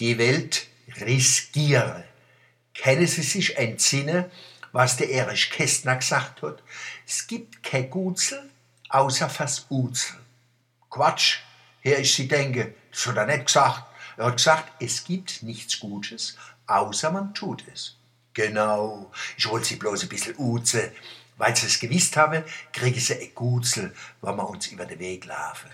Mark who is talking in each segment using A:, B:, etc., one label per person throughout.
A: Die Welt riskiere. Kennen Sie sich entsinnen, was der Erich Kästner gesagt hat? Es gibt kein Gutzel, außer fürs Uzel. Quatsch, Herr, ich Sie denke, das hat er nicht gesagt. Er hat gesagt, es gibt nichts Gutes, außer man tut es. Genau, ich wollte Sie bloß ein bisschen uze. Weil Sie es gewusst haben, kriegen Sie ein Gutzel, wenn wir uns über den Weg laufen.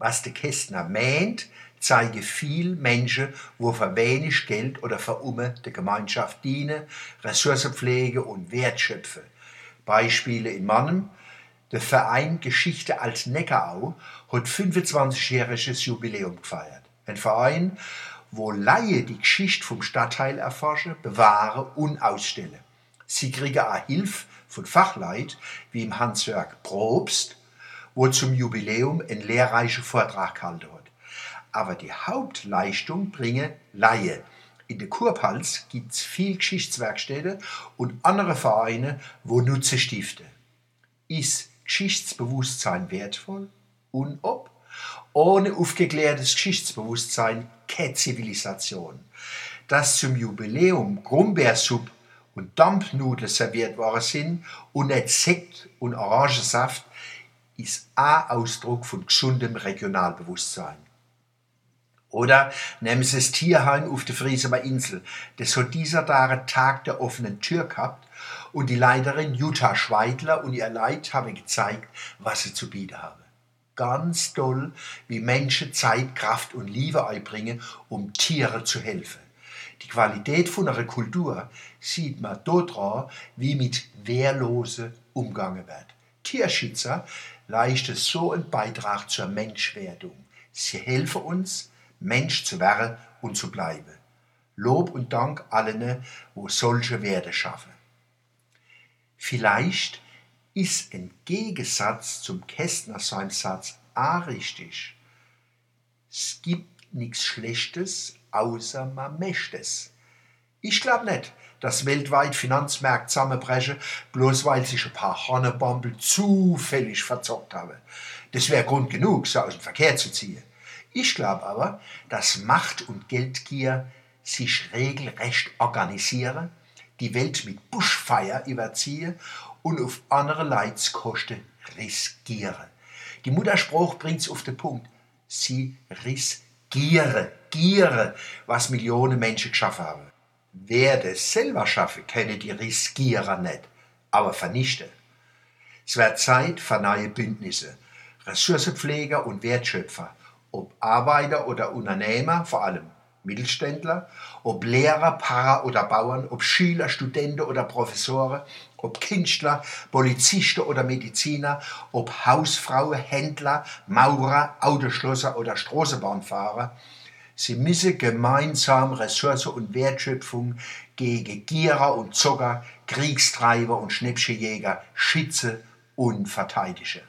A: Was der Kästner meint, zeige viel Menschen, wo für wenig Geld oder für Umme der Gemeinschaft dienen, Ressourcenpflege und Wertschöpfe. Beispiele in Mannem. Der Verein Geschichte als Neckarau hat 25-jähriges Jubiläum gefeiert. Ein Verein, wo Laie die Geschichte vom Stadtteil erforschen, bewahren und ausstellen. Sie kriegen auch Hilfe von Fachleit wie im Hansjörg Probst, wo zum Jubiläum einen lehrreichen Vortrag gehalten hat. Aber die Hauptleistung bringen Laie. In der Kurpals gibt es viel Geschichtswerkstätte und andere Vereine, wo Nutze stiften. Ist Geschichtsbewusstsein wertvoll? Und ob? Ohne aufgeklärtes Geschichtsbewusstsein keine Zivilisation. Dass zum Jubiläum Grumbeersuppe und Dampfnudeln serviert worden sind und nicht Sekt und Orangensaft, ist ein Ausdruck von gesundem Regionalbewusstsein. Oder nehmen Sie das Tierheim auf der Friesemer Insel. Das hat dieser Tage Tag der offenen Tür gehabt und die Leiterin Jutta Schweidler und ihr Leid haben gezeigt, was sie zu bieten haben. Ganz toll, wie Menschen Zeit, Kraft und Liebe einbringen, um Tiere zu helfen. Die Qualität von einer Kultur sieht man dort wie mit Wehrlose umgangen wird. Tierschützer leisten so einen Beitrag zur Menschwerdung. Sie helfen uns, Mensch zu werden und zu bleiben. Lob und Dank allen, wo solche Werte schaffen. Vielleicht ist ein Gegensatz zum Kästner sein Satz auch richtig. Es gibt nichts Schlechtes, außer man möchte es. Ich glaube nicht, dass weltweit Finanzmärkte zusammenbrechen, bloß weil sich ein paar Hannebambel zufällig verzockt haben. Das wäre Grund genug, sie aus dem Verkehr zu ziehen. Ich glaube aber, dass Macht und Geldgier sich regelrecht organisieren, die Welt mit Buschfeier überziehen und auf andere Leidskosten riskieren. Die Mutterspruch bringt's auf den Punkt. Sie riskieren, giere, was Millionen Menschen geschaffen haben. Wer das selber schaffe, kenne die Riskierer nicht, aber vernichte. Es wird Zeit für neue Bündnisse, Ressourcenpfleger und Wertschöpfer, ob Arbeiter oder Unternehmer, vor allem Mittelständler, ob Lehrer, Pfarrer oder Bauern, ob Schüler, Studenten oder Professoren, ob Künstler, Polizisten oder Mediziner, ob Hausfrauen, Händler, Maurer, Autoschlosser oder Straßenbahnfahrer. Sie müssen gemeinsam Ressourcen und Wertschöpfung gegen Gierer und Zocker, Kriegstreiber und Schnäppchenjäger schützen und verteidigen.